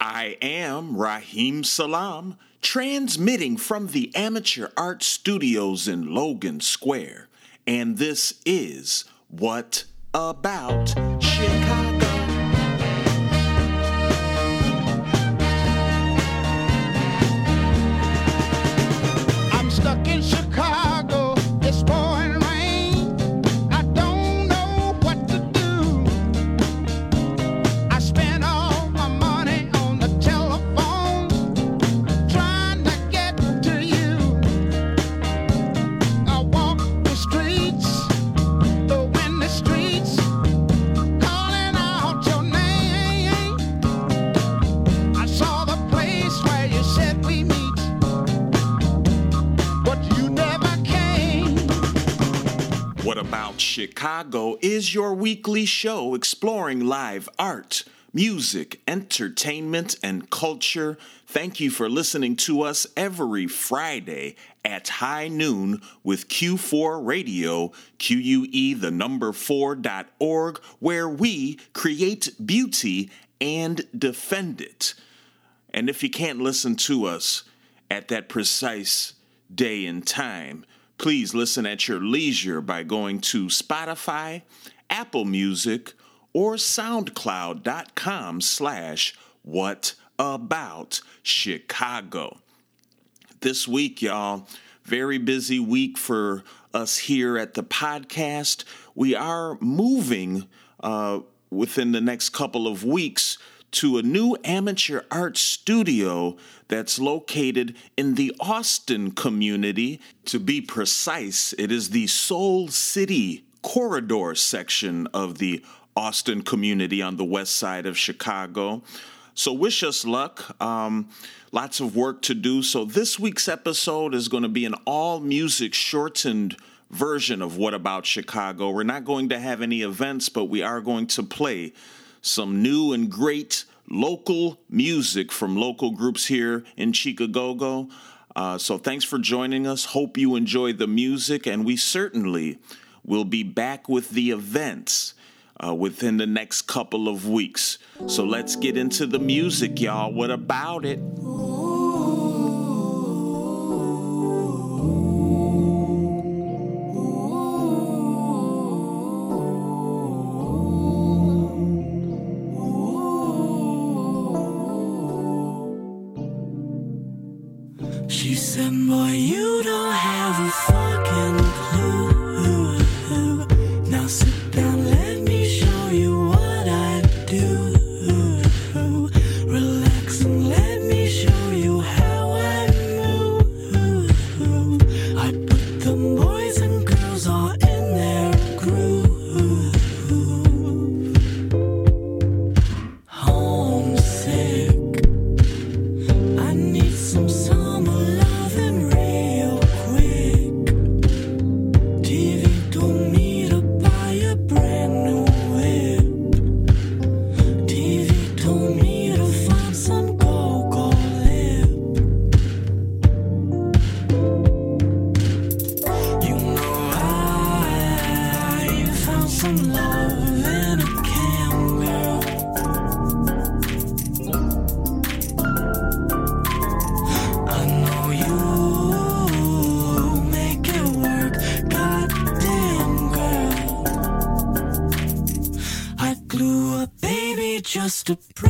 I am Raheem Salam, transmitting from the Amateur Art Studios in Logan Square, and this is What About Chicago? Chicago is your weekly show exploring live art, music, entertainment, and culture. Thank you for listening to us every Friday at high noon with Q4 Radio, QUE the number 4.org, where we create beauty and defend it. And if you can't listen to us at that precise day and time, please listen at your leisure by going to Spotify, Apple Music, or SoundCloud.com slash what about Chicago. This week, y'all, very busy week for us here at the podcast. We are moving uh, within the next couple of weeks to a new amateur art studio that's located in the Austin community. To be precise, it is the Soul City corridor section of the Austin community on the west side of Chicago. So, wish us luck. Um, lots of work to do. So, this week's episode is going to be an all music shortened version of What About Chicago. We're not going to have any events, but we are going to play some new and great local music from local groups here in Chicago. Uh, so, thanks for joining us. Hope you enjoy the music, and we certainly will be back with the events uh, within the next couple of weeks. So let's get into the music, y'all. What about it? Baby, just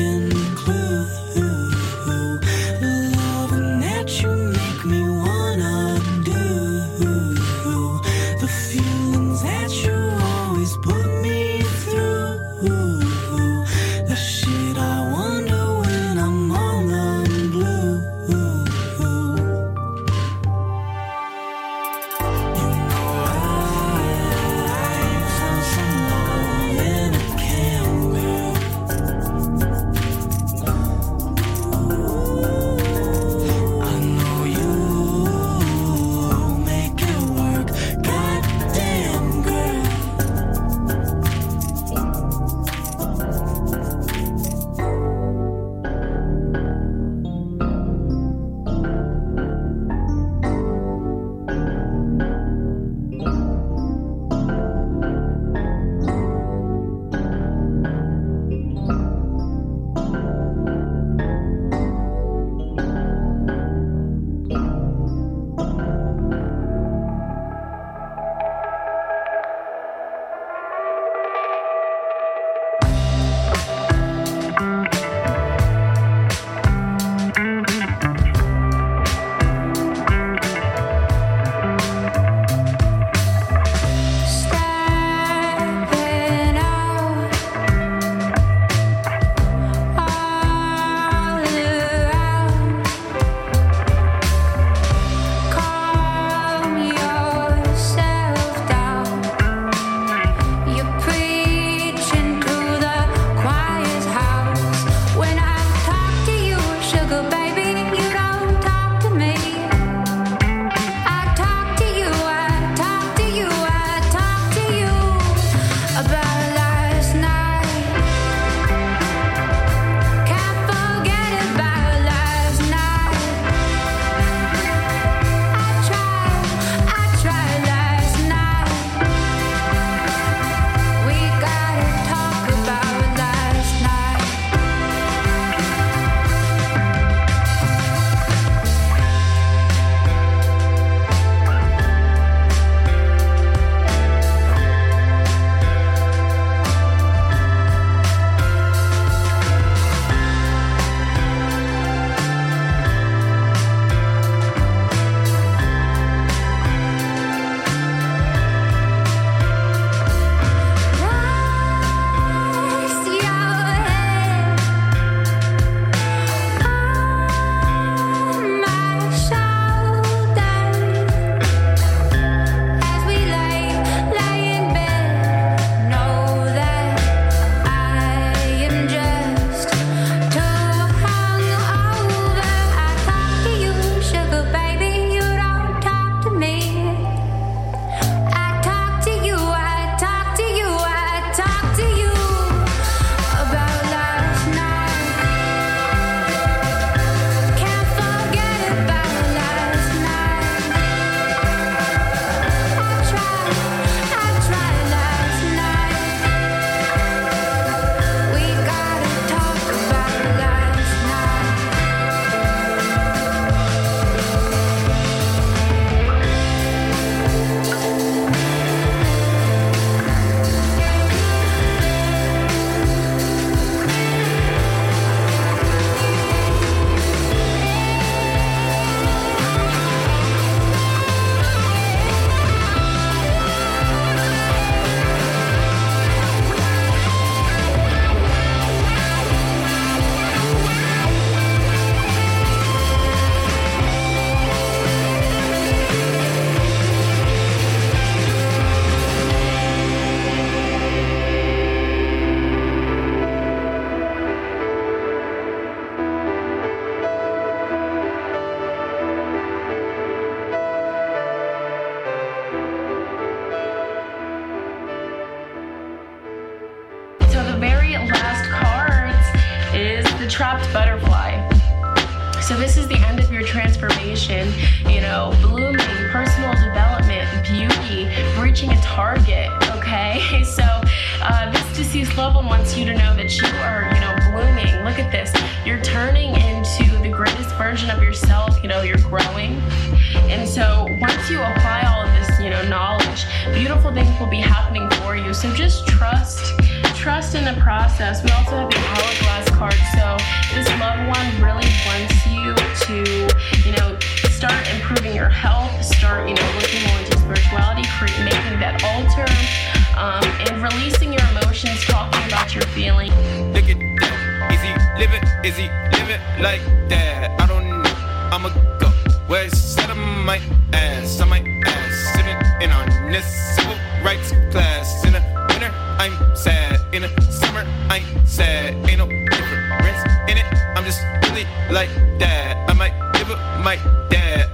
a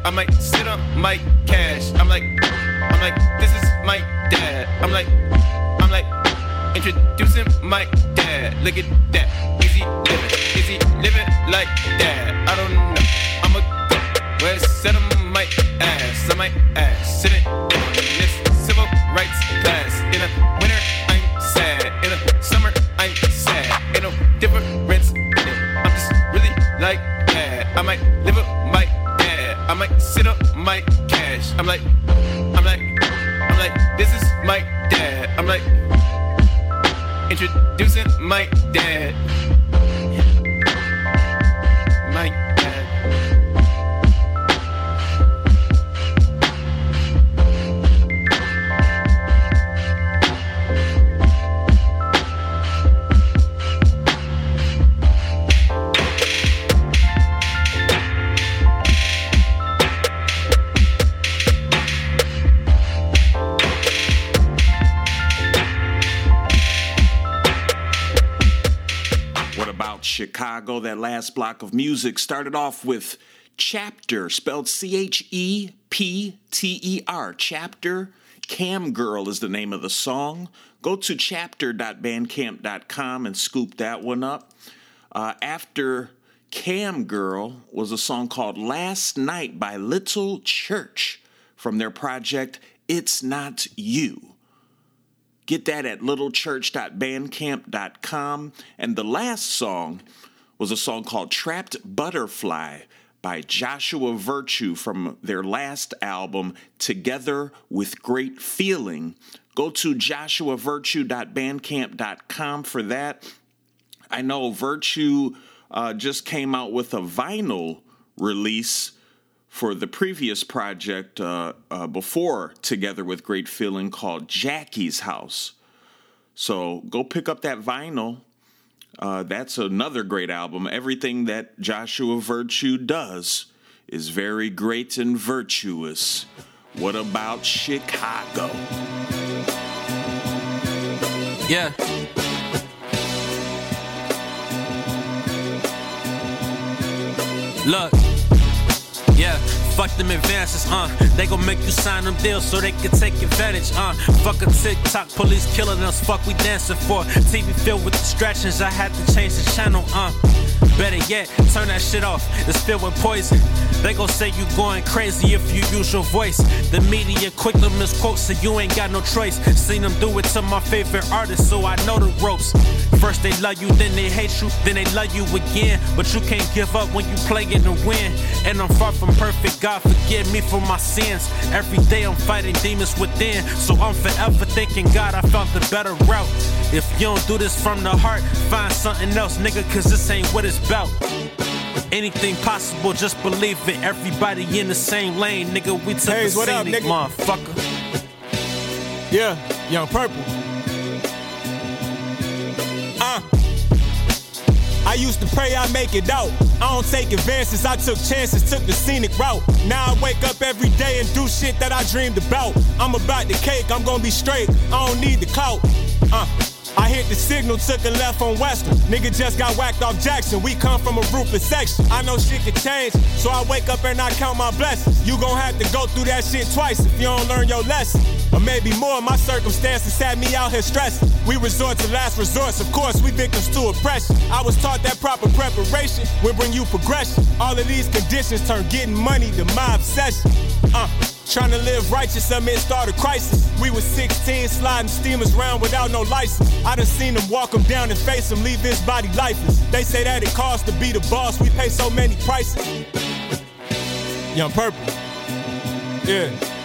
dad. I might sit on my cash. I'm like, I'm like, this is my dad. I'm like, I'm like, introducing my dad. Look at that. That last block of music started off with Chapter, spelled C H E P T E R. Chapter. Cam Girl is the name of the song. Go to chapter.bandcamp.com and scoop that one up. Uh, after Cam Girl was a song called Last Night by Little Church from their project It's Not You. Get that at littlechurch.bandcamp.com. And the last song was a song called Trapped Butterfly by Joshua Virtue from their last album, Together with Great Feeling. Go to joshuavirtue.bandcamp.com for that. I know Virtue uh, just came out with a vinyl release for the previous project uh, uh, before Together with Great Feeling called Jackie's House. So go pick up that vinyl. Uh, that's another great album. Everything that Joshua Virtue does is very great and virtuous. What about Chicago? Yeah. Look. Yeah, fuck them advances, uh. They gon' make you sign them deals so they can take advantage, uh. Fuck a TikTok, police killing us, fuck we dancing for. TV filled with distractions, I had to change the channel, uh. Better yet, turn that shit off. It's filled with poison. They gon' say you going crazy if you use your voice. The media quick to misquote, so you ain't got no choice. Seen them do it to my favorite artist, so I know the ropes. First they love you, then they hate you, then they love you again. But you can't give up when you playing to win. And I'm far from perfect, God forgive me for my sins. Every day I'm fighting demons within, so I'm forever thinking, God, I found the better route. If you don't do this from the heart, find something else, nigga, cause this ain't what it's about. Anything possible, just believe it. Everybody in the same lane, nigga. We took Hayes, the what up, nigga? motherfucker. Yeah, Young Purple. Uh. I used to pray I make it out. I don't take advances, I took chances, took the scenic route. Now I wake up every day and do shit that I dreamed about. I'm about the cake, I'm gonna be straight. I don't need the clout. Uh. I hit the signal, took a left on Western. Nigga just got whacked off Jackson. We come from a ruthless section. I know shit can change, so I wake up and I count my blessings. You gon' have to go through that shit twice if you don't learn your lesson. Or maybe more, my circumstances had me out here stressing. We resort to last resorts, of course, we victims to oppression. I was taught that proper preparation will bring you progression. All of these conditions turn getting money to my obsession. Uh. Trying to live righteous, I mean, start a crisis. We was 16, sliding steamers round without no license. I done seen them walk them down and face them, leave this body lifeless. They say that it costs to be the boss, we pay so many prices. Young Purple. Yeah.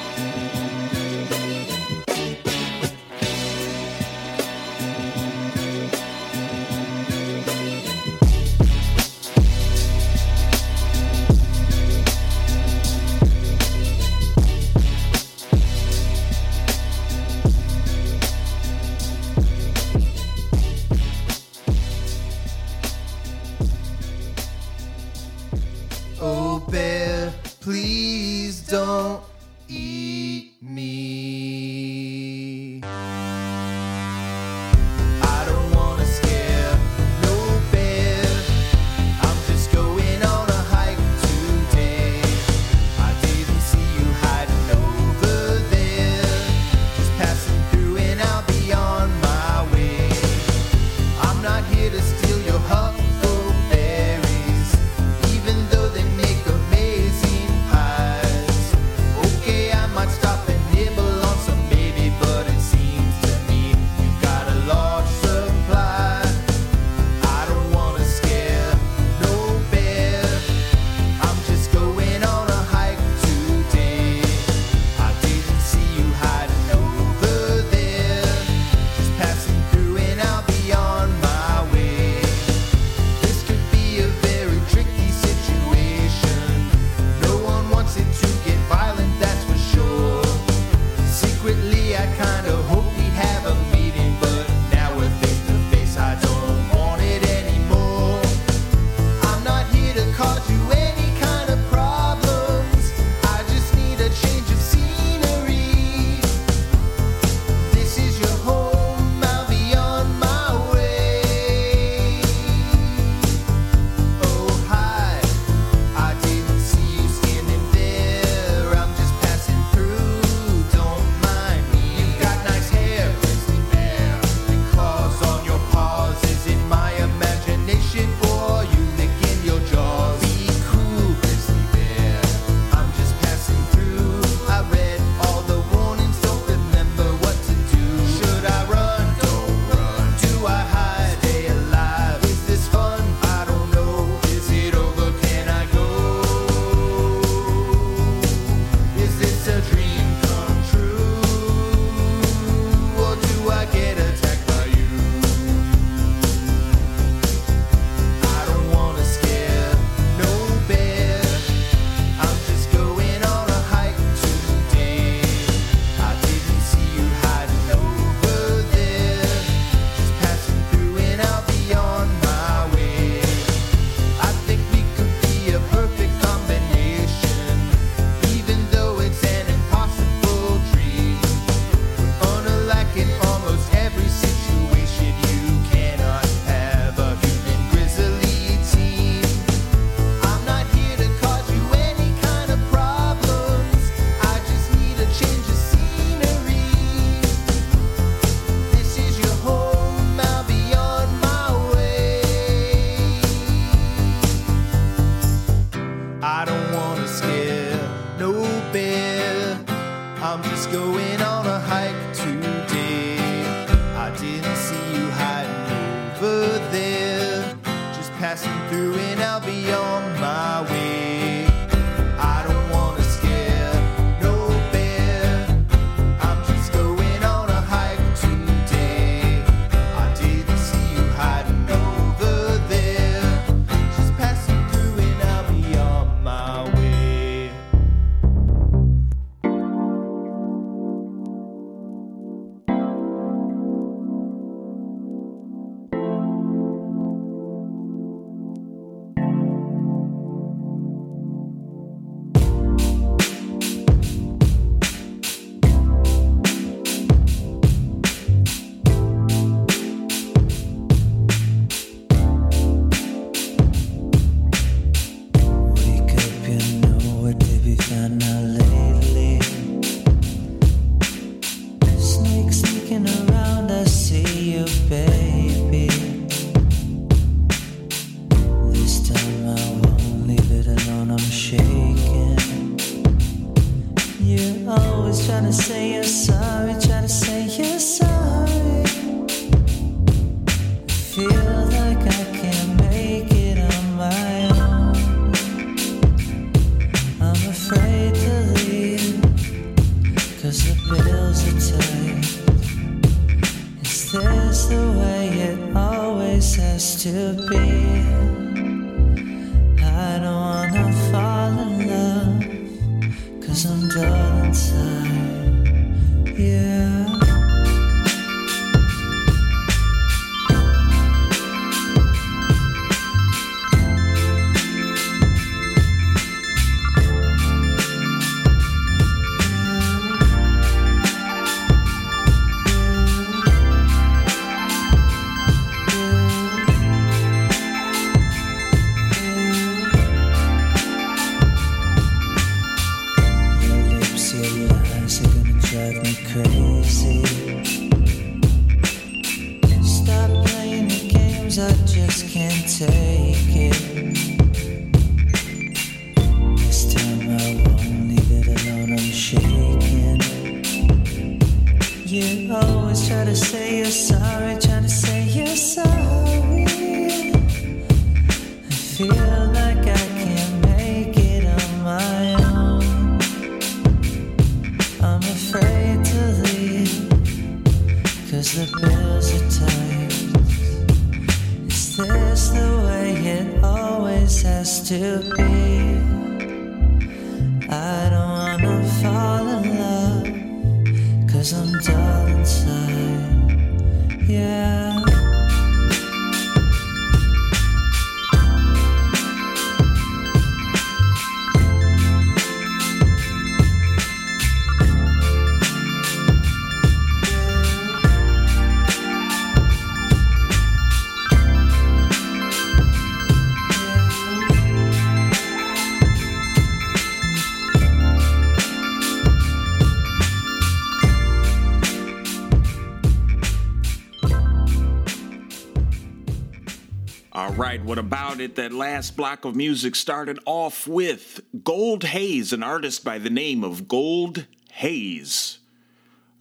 About it? That last block of music started off with Gold Haze, an artist by the name of Gold Haze.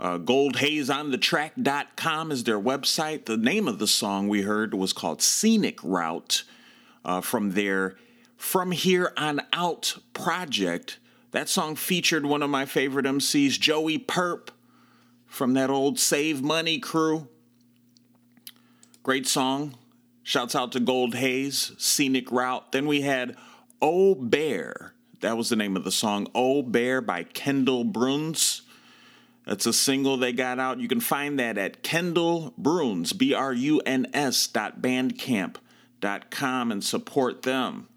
Uh, GoldHazeOnTheTrack.com is their website. The name of the song we heard was called Scenic Route uh, from their From Here On Out project. That song featured one of my favorite MCs, Joey Purp, from that old Save Money crew. Great song. Shouts out to Gold Haze, Scenic Route. Then we had Oh Bear. That was the name of the song. Oh Bear by Kendall Bruns. That's a single they got out. You can find that at Kendall Bruns, B R U N S dot bandcamp dot com and support them.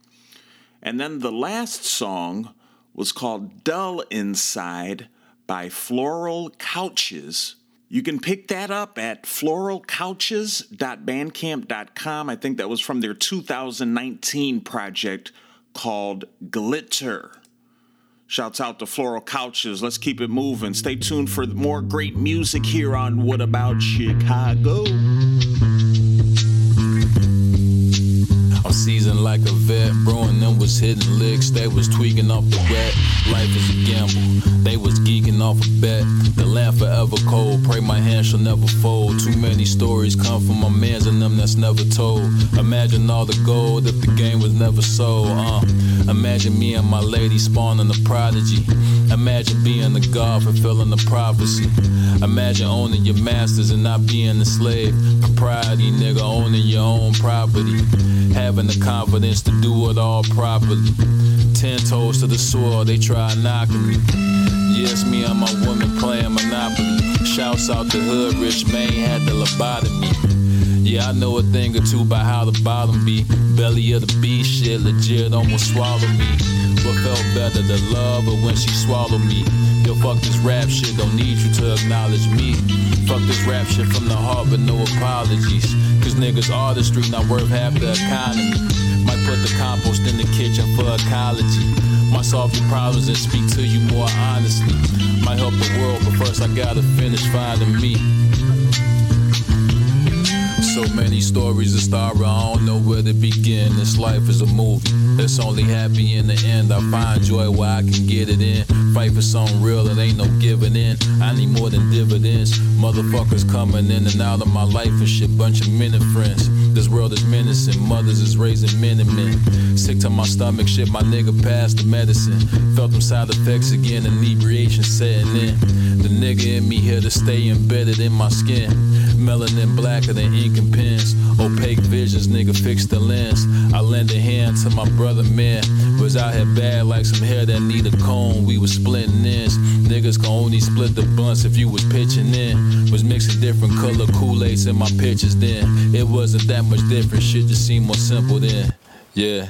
And then the last song was called Dull Inside by Floral Couches. You can pick that up at floralcouches.bandcamp.com. I think that was from their 2019 project called Glitter. Shouts out to Floral Couches. Let's keep it moving. Stay tuned for more great music here on What About Chicago? Seasoned like a vet, brewing them was hitting licks. They was tweaking off the wet. Life is a gamble. They was geeking off a bet. The land forever cold. Pray my hand shall never fold. Too many stories come from my mans and them that's never told. Imagine all the gold if the game was never sold. Uh, imagine me and my lady spawning a prodigy. Imagine being the god fulfilling the prophecy. Imagine owning your masters and not being a slave. Propriety, nigga, owning your own property. Having the confidence to do it all properly. Ten toes to the soil, they try knocking me. Yes, me and my woman playing Monopoly. Shouts out the hood, rich man had the lobotomy. Yeah, I know a thing or two about how the bottom be. Belly of the beast, shit legit almost swallow me. What felt better, the love or when she swallowed me? Fuck this rap shit, don't need you to acknowledge me. Fuck this rap shit from the heart, but no apologies. Cause niggas artistry not worth half the economy. Might put the compost in the kitchen for ecology. Might solve your problems and speak to you more honestly. Might help the world, but first I gotta finish finding me. So many stories to start, I don't know where to begin. This life is a movie. It's only happy in the end. I find joy where I can get it in. Fight for something real, it ain't no giving in. I need more than dividends. Motherfuckers coming in and out of my life and shit. Bunch of minute friends. This world is menacing. Mothers is raising men and men. Sick to my stomach, shit. My nigga passed the medicine. Felt them side effects again. Inebriation setting in. The nigga in me here to stay embedded in my skin. Melanin blacker than ink and pens. Opaque visions, nigga, fix the lens. I lend a hand to my brother, man. Was out here bad like some hair that need a comb. We was splitting ends. Niggas can only split the blunts if you was pitching in. Was mixing different color Kool-Aids in my pictures then. It wasn't that much different, shit just seemed more simple then. Yeah.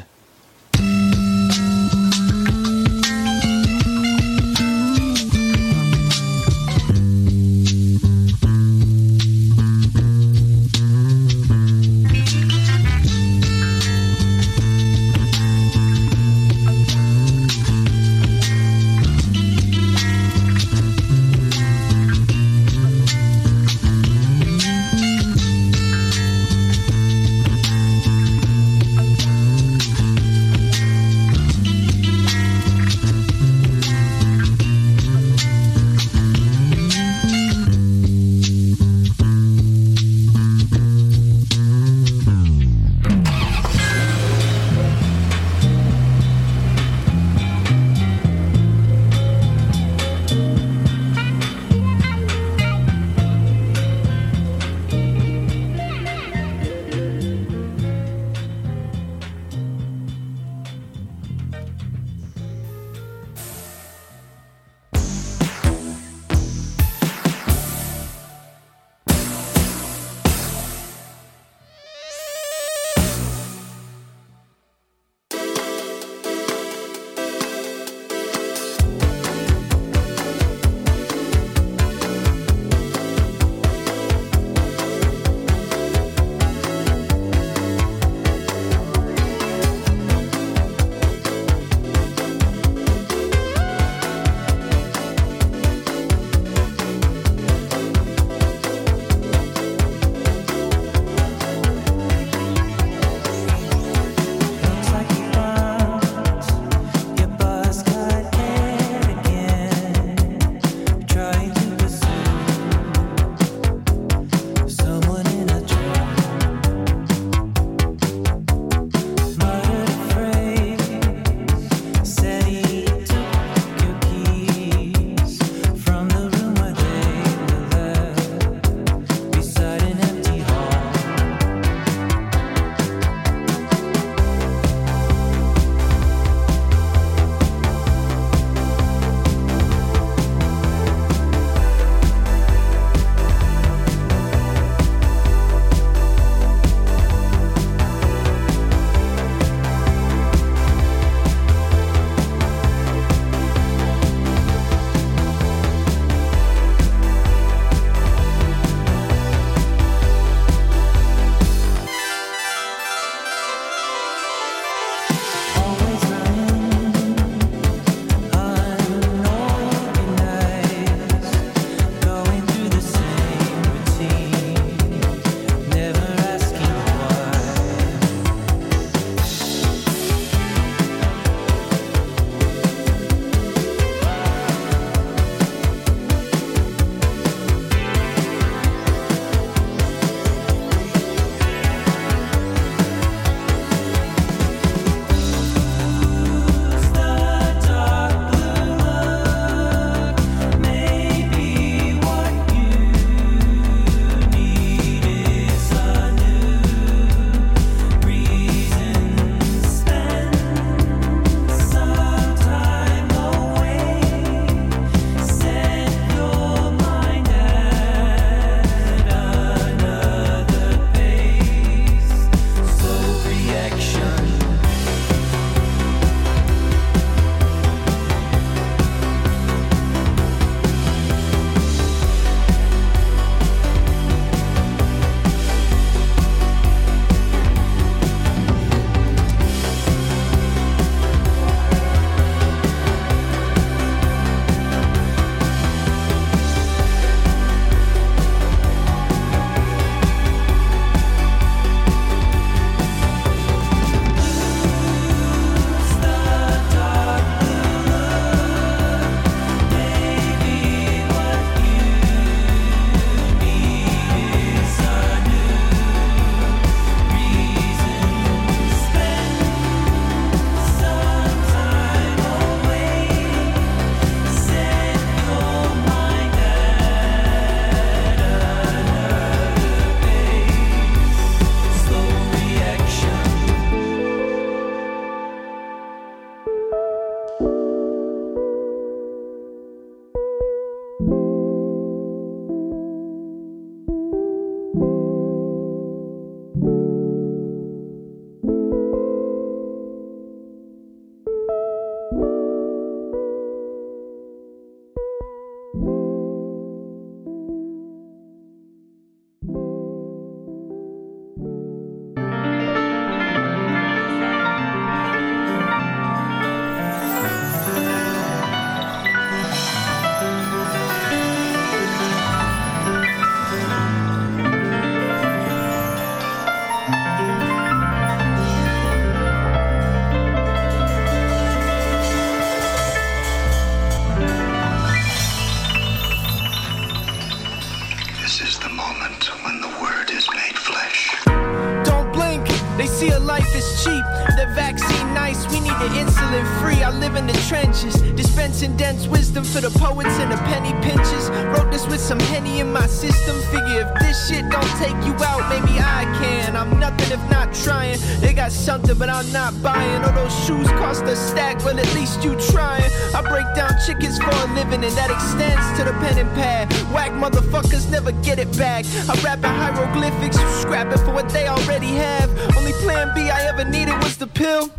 Insulin free. I live in the trenches, dispensing dense wisdom for the poets and the penny pinchers. Wrote this with some henny in my system. Figure if this shit don't take you out, maybe I can. I'm nothing if not trying. They got something, but I'm not buying. All those shoes cost a stack, well at least you trying. I break down chickens for a living, and that extends to the pen and pad. Whack motherfuckers never get it back. I rap in hieroglyphics, you scrapping for what they already have. Only plan B I ever needed was the pill.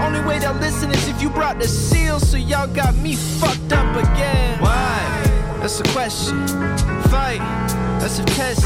Only way they'll listen is if you brought the seal, so y'all got me fucked up again. Why? That's a question. Fight, that's a test.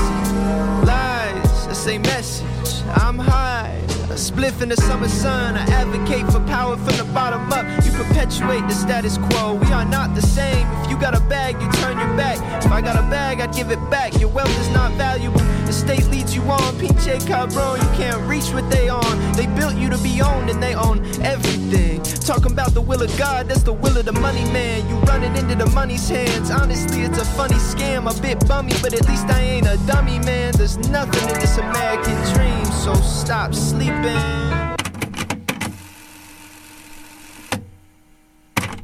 Lies, that's a message. I'm high. A spliff in the summer sun. I advocate for power from the bottom up. You perpetuate the status quo. We are not the same. If you got a bag, you turn your back. If I got a bag, I'd give it back. Your wealth is not valuable. The state leads you on. Pinche cabron, you can't reach what they on. They built you to be owned and they own everything. Talking about the will of God, that's the will of the money man. You running into the money's hands. Honestly, it's a funny scam. A bit bummy, but at least I ain't a dummy, man. There's nothing in this American dream, so stop sleeping.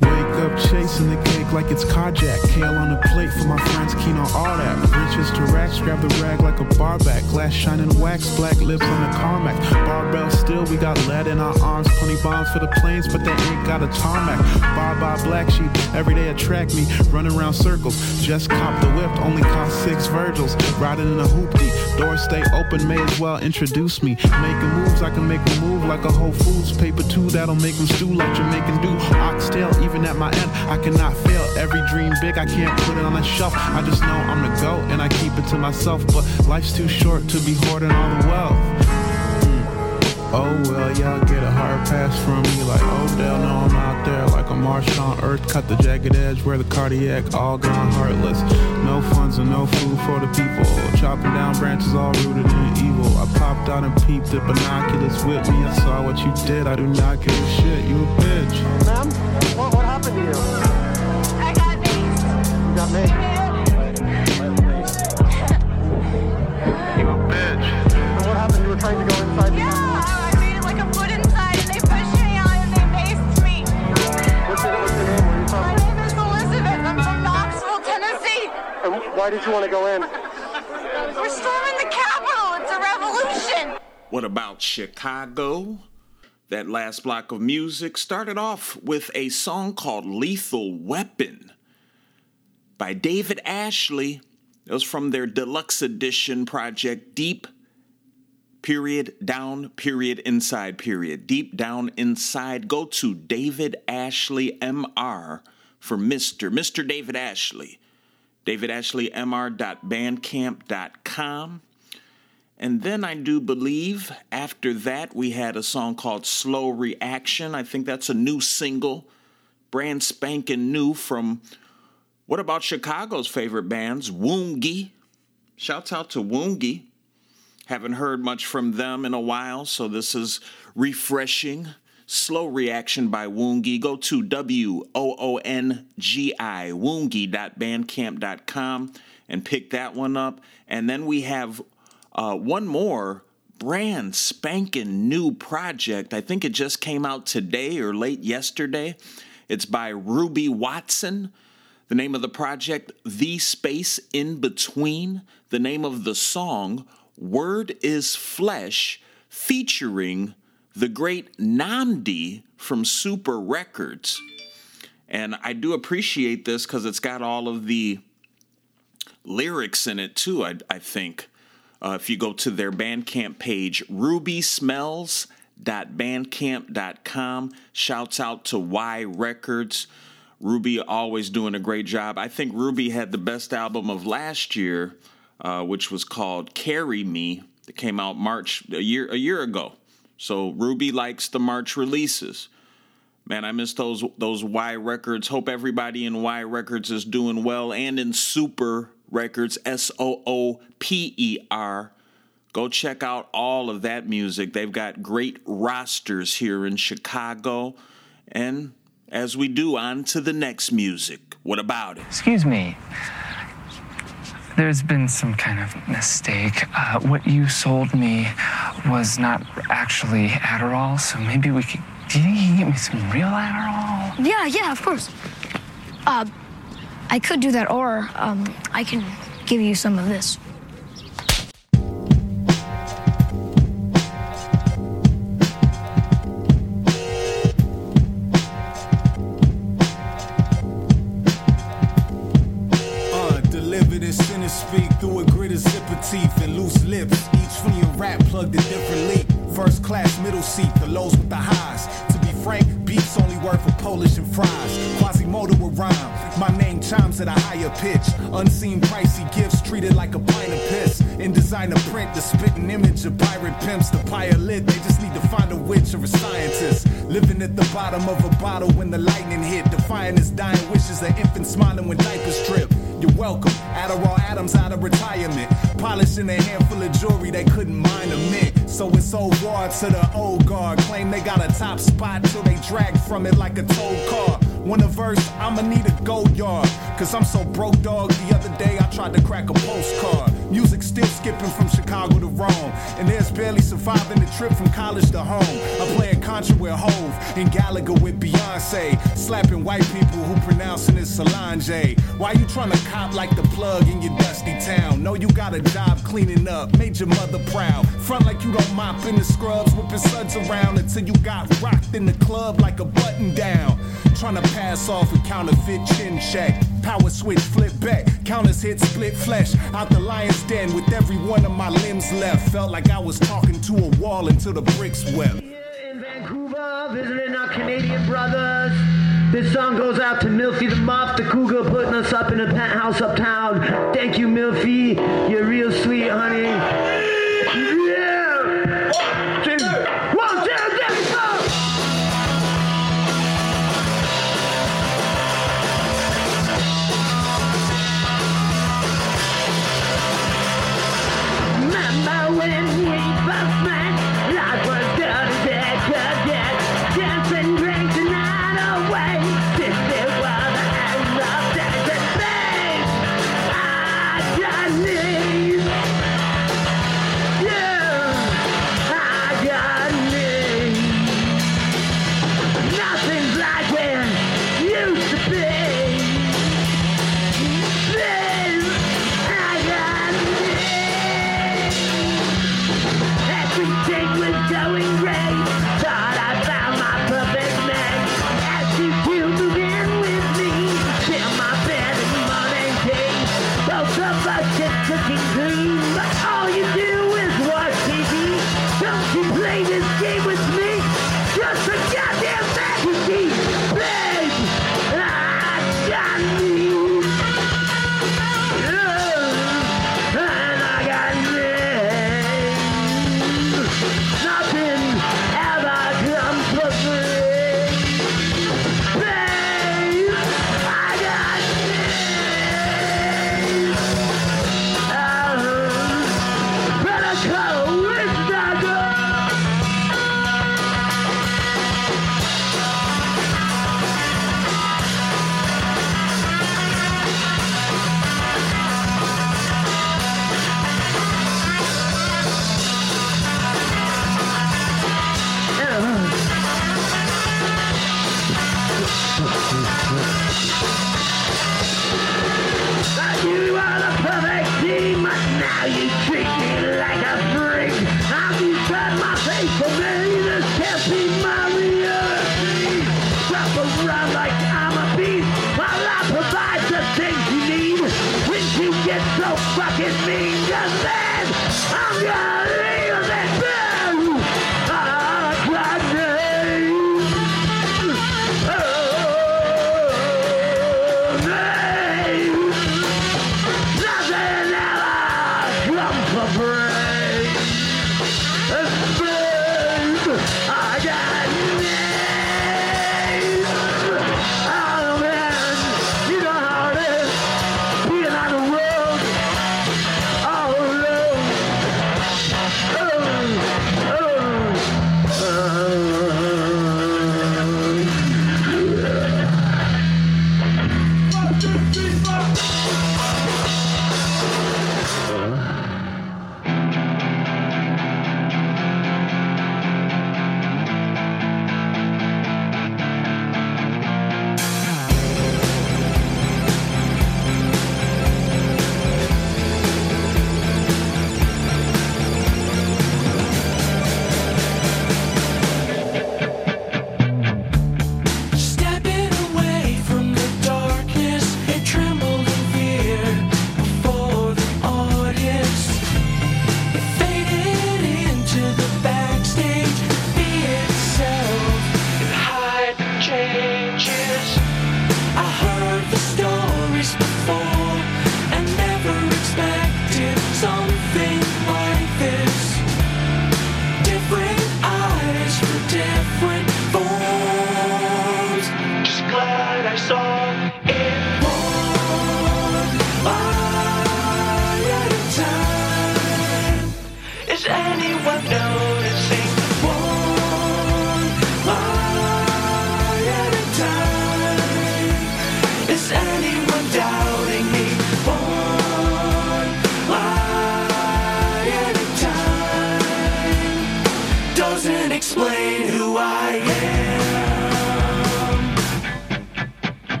Wake up chasing the cake like it's Kajak. Kale on a plate for my friends, keen on all that. Riches to racks, grab the rag like a bar back. Glass shining wax, black lips on the Carmax. Barbell still, we got lead in our arms. 20 bombs for the planes, but they ain't got a tarmac. Bar by black sheep, every day attract me. Running around circles, just cop the whip, only cost six Virgils. Riding in a hoopty, doors stay open, may as well introduce me. Making moves, I can make a move like a Whole Foods. Paper two, that'll make them stew like Jamaican do. Oxtail, even at my end, I cannot fail. Every dream big, I can't put it on a shelf. I just know I'm the GOAT and I keep it to myself. But life's too short to be hoarding all the wealth. Mm. Oh well, y'all get a hard pass from me like Odell. No, I'm out there like a marsh on earth. Cut the jagged edge, where the cardiac all gone heartless. No funds and no food for the people. Chopping down branches all rooted in evil. I popped out and peeped the binoculars with me. I saw what you did. I do not give a shit. You a bitch. You? A bitch. And what happened? You were trying to go inside Yeah, I made it like a foot inside and they pushed me out and they maced me. What's your name? Where are you from? My name is Elizabeth. I'm from Knoxville, Tennessee. And why did you want to go in? We're storming the Capitol. It's a revolution. What about Chicago? That last block of music started off with a song called Lethal Weapon by David Ashley. It was from their deluxe edition project, Deep period down period inside period. Deep down inside. Go to david ashley mr for mr mr david ashley. Davidashleymr.bandcamp.com and then I do believe after that we had a song called Slow Reaction. I think that's a new single, brand spanking new from what about Chicago's favorite bands, Woongi. Shouts out to Woongi. Haven't heard much from them in a while, so this is refreshing. Slow Reaction by Woongi. Go to W O O N G I, woongi.bandcamp.com, and pick that one up. And then we have uh, one more brand spanking new project. I think it just came out today or late yesterday. It's by Ruby Watson. The name of the project, The Space in Between. The name of the song, Word is Flesh, featuring the great Nnamdi from Sooper Records. And I do appreciate this because it's got all of the lyrics in it too, I, I think. Uh, if you go to their Bandcamp page, rubysmells.bandcamp.com, shouts out to Y Records. Ruby always doing a great job. I think Ruby had the best album of last year, uh, which was called "Carry Me." That came out March a year a year ago. So Ruby likes the March releases. Man, I miss those those Y Records. Hope everybody in Y Records is doing well, and in Sooper Records, S O O P E R. Go check out all of that music. They've got great rosters here in Chicago. And as we do, on to the next music. What about it? Excuse me. There's been some kind of mistake. Uh, what you sold me was not actually Adderall, so maybe we could. Do you think you can get me some real Adderall? Yeah, yeah, of course. Uh, I could do that, or um, I can give you some of this. Uh, in speak through a of zipper teeth and loose lips. Each from your rap plugged a different leak. First class, middle seat, the lows with the highs. To be frank, beef's only worth a Polish and fries. Quasimodo will rhyme. Chimes at a higher pitch. Unseen pricey gifts treated like a pint of piss. In designer print, the spitting image of pirate pimps, the lit. They just need to find a witch or a scientist. Living at the bottom of a bottle when the lightning hit. Defying his dying wishes, an infant smiling when diapers trip. You're welcome. Adderall Adams out of retirement. Polishing a handful of jewelry they couldn't mine a mint. So it's old war to the old guard. Claim they got a top spot till they drag from it like a told car. Want a verse? I'ma need a gold yard. Cause I'm so broke, dog. The other day I tried to crack a postcard. Music still skipping from Chicago to Rome. And there's barely surviving the trip from college to home. I play a contra with Hove and Gallagher with Beyonce. Slapping white people who pronouncing it Solange. Why you trying to cop like the plug in your dusty town? Know you got a job cleaning up, made your mother proud. Front like you don't mop in the scrubs, whipping suds around until you got rocked in the club like a button down. Trying to pass off a counterfeit chin check. Power switch, flip back. Counters hit, split flesh. Out the lion's den with every one of my limbs left. Felt like I was talking to a wall until the bricks wept. Here in Vancouver, visiting our Canadian brothers. This song goes out to Milfy the Muff, the cougar, putting us up in a penthouse uptown. Thank you, Milfy. You're real sweet, honey.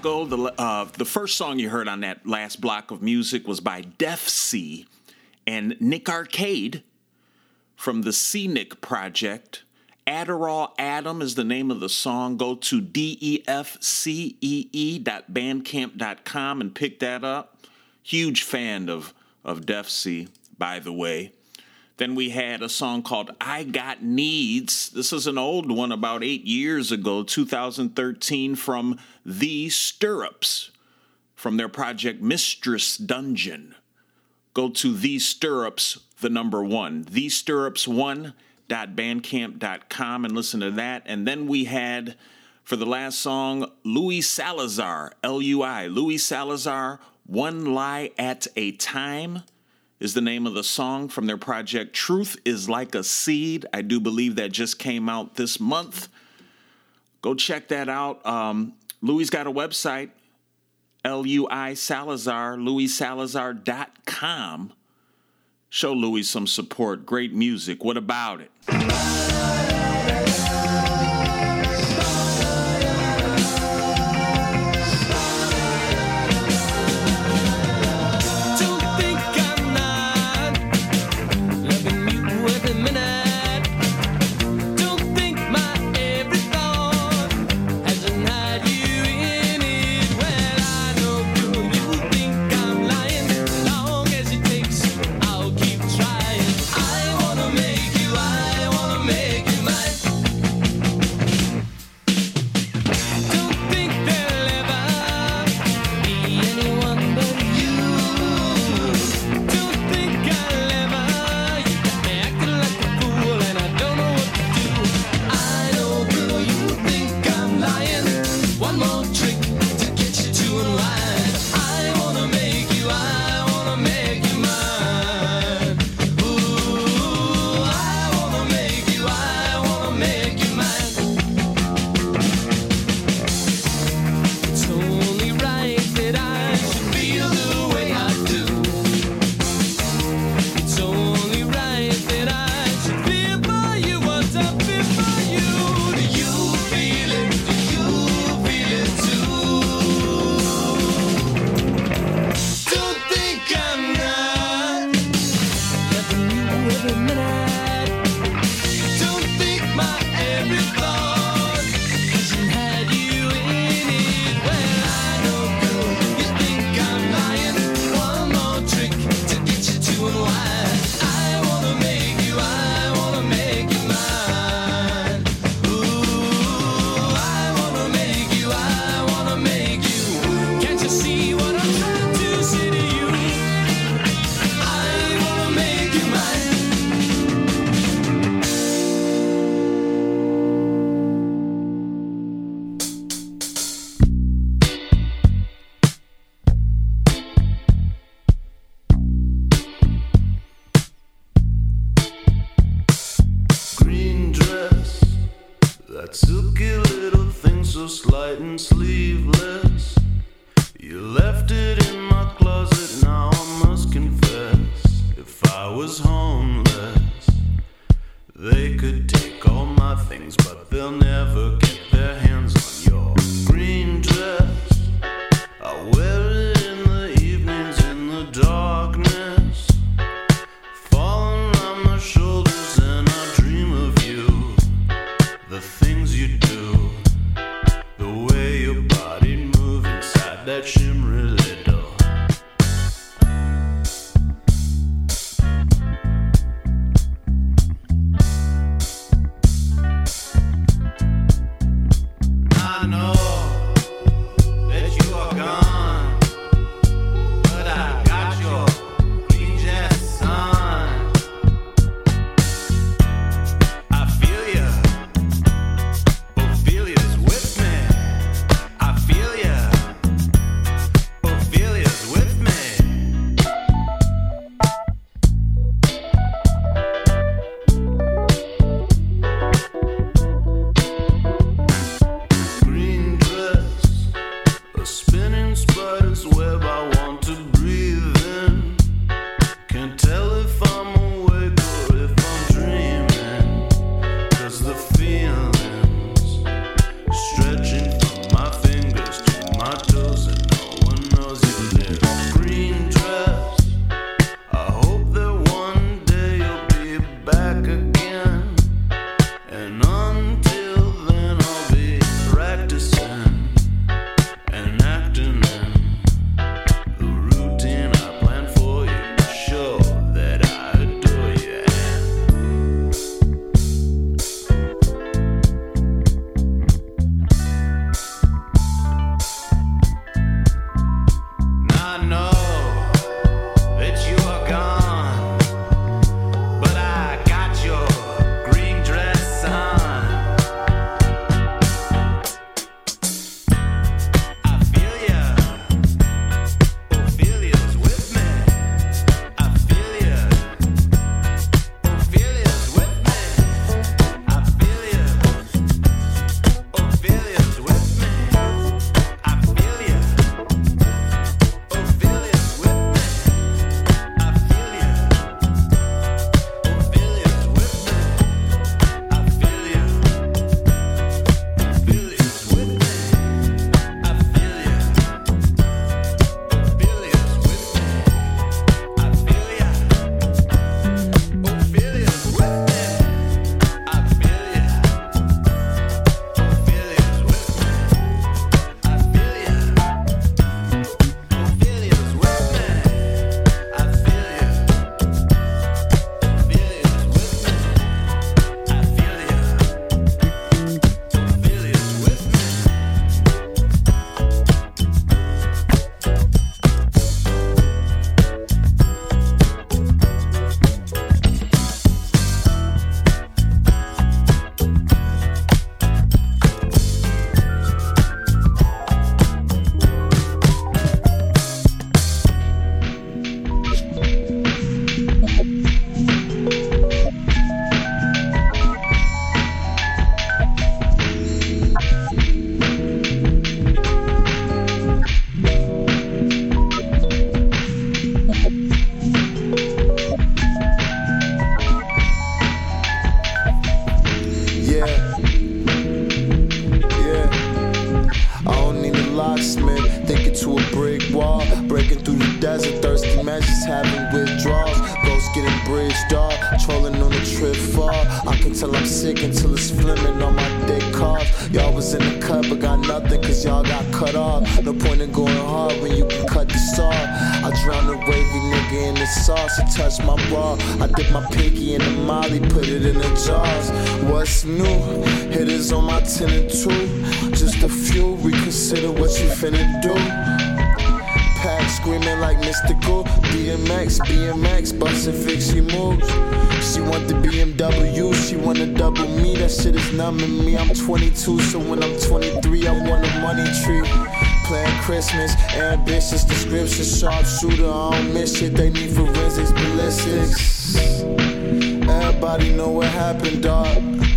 Chicago? The uh, the first song you heard on that last block of music was by Defcee and Nick Arcade from the Scenic Project. Adderall Adam is the name of the song. Go to defcee.bandcamp.com and pick that up. Huge fan of of Defcee, by the way. Then we had a song called I Got Needs. This is an old one about eight years ago, 2013, from The Stirrups, from their project Mistress Dungeon. Go to The Stirrups, the number one, thestirrups1.bandcamp.com and listen to that. And then we had, for the last song, Lui Salazar, L U I, Lui Salazar, One Lie at a Time is the name of the song from their project Truth is Like a Seed. I do believe that just came out this month. Go check that out. Um, Lui got a website, L U I Salazar, luisalazar.com. Show Lui some support. Great music. What about it? Through the desert, thirsty measures having withdrawals. Ghosts getting bridged off, trolling on the trip far. I can tell I'm sick until it's flimming on my dick cars. Y'all was in the cut, but got nothing cause y'all got cut off. No point in going hard when you can cut the saw. I drown the wavy nigga in the sauce, he touched my bra. I dip my pinky in the molly, put it in the jars. What's new? Hitters on my 10 and 2. Just a few, reconsider what you finna do. Screaming like mystical. BMX, BMX, bustin' fixie moves. She want the BMW, she wanna double me. That shit is numbing me. I'm 22, so when I'm 23, I want a money tree. Playing Christmas, ambitious description, sharpshooter. I don't miss shit. They need forensics, ballistics. Everybody know what happened, dog.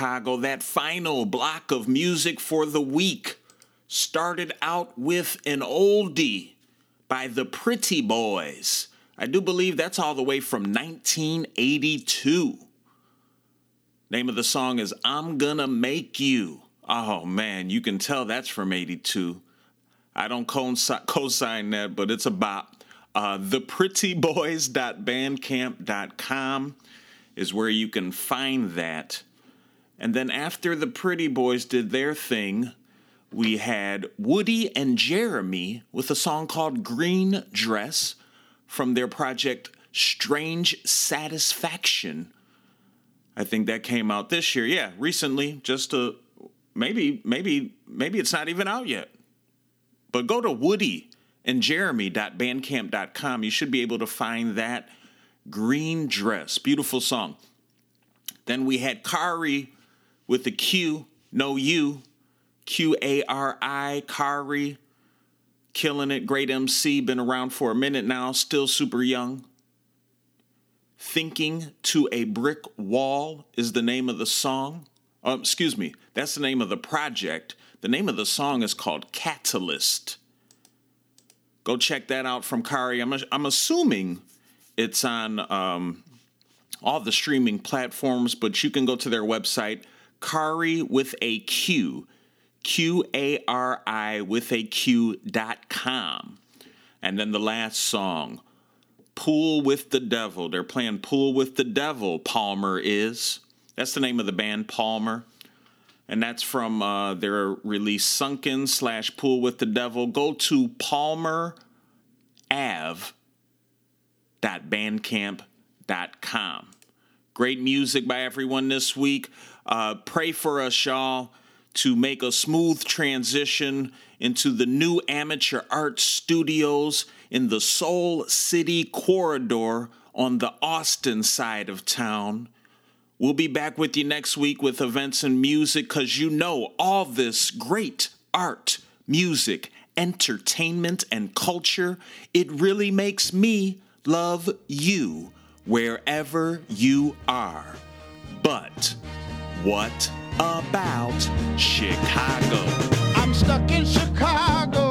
Chicago? That final block of music for the week started out with an oldie by the Pretty Boys. I do believe that's all the way from 1982. Name of the song is I'm Gonna Make You. Oh man, you can tell that's from 82. I don't co-sign co-sign that, but it's a bop. Uh, theprettyboys.bandcamp.com is where you can find that. And then after the Pretty Boys did their thing, we had Woody and Jeremy with a song called Green Dress from their project Strange Satisfaction. I think that came out this year. Yeah, recently, just a maybe maybe maybe it's not even out yet. But go to Woody and Jeremy.bandcamp.com. You should be able to find that green dress. Beautiful song. Then we had Qari with the Q, no U, Q A R I, Qari, killing it. Great MC, been around for a minute now, still super young. Thinking to a Brick Wall is the name of the song. Oh, excuse me, that's the name of the project. The name of the song is called Catalyst. Go check that out from Qari. I'm, I'm assuming it's on um, all the streaming platforms, but you can go to their website, Qari with a Q, Q A R I with a Q dot com. And then the last song, Pool with the Devil. They're playing Pool with the Devil, Palmer is. That's the name of the band, Palmer. And that's from uh, their release, Sunken slash Pool with the Devil. Go to Palmer Ave bandcamp.com. Great music by everyone this week. Uh, pray for us, y'all, to make a smooth transition into the new amateur art studios in the Soul City corridor on the Austin side of town. We'll be back with you next week with events and music because you know all this great art, music, entertainment, and culture, it really makes me love you wherever you are. But what about Chicago? I'm stuck in Chicago.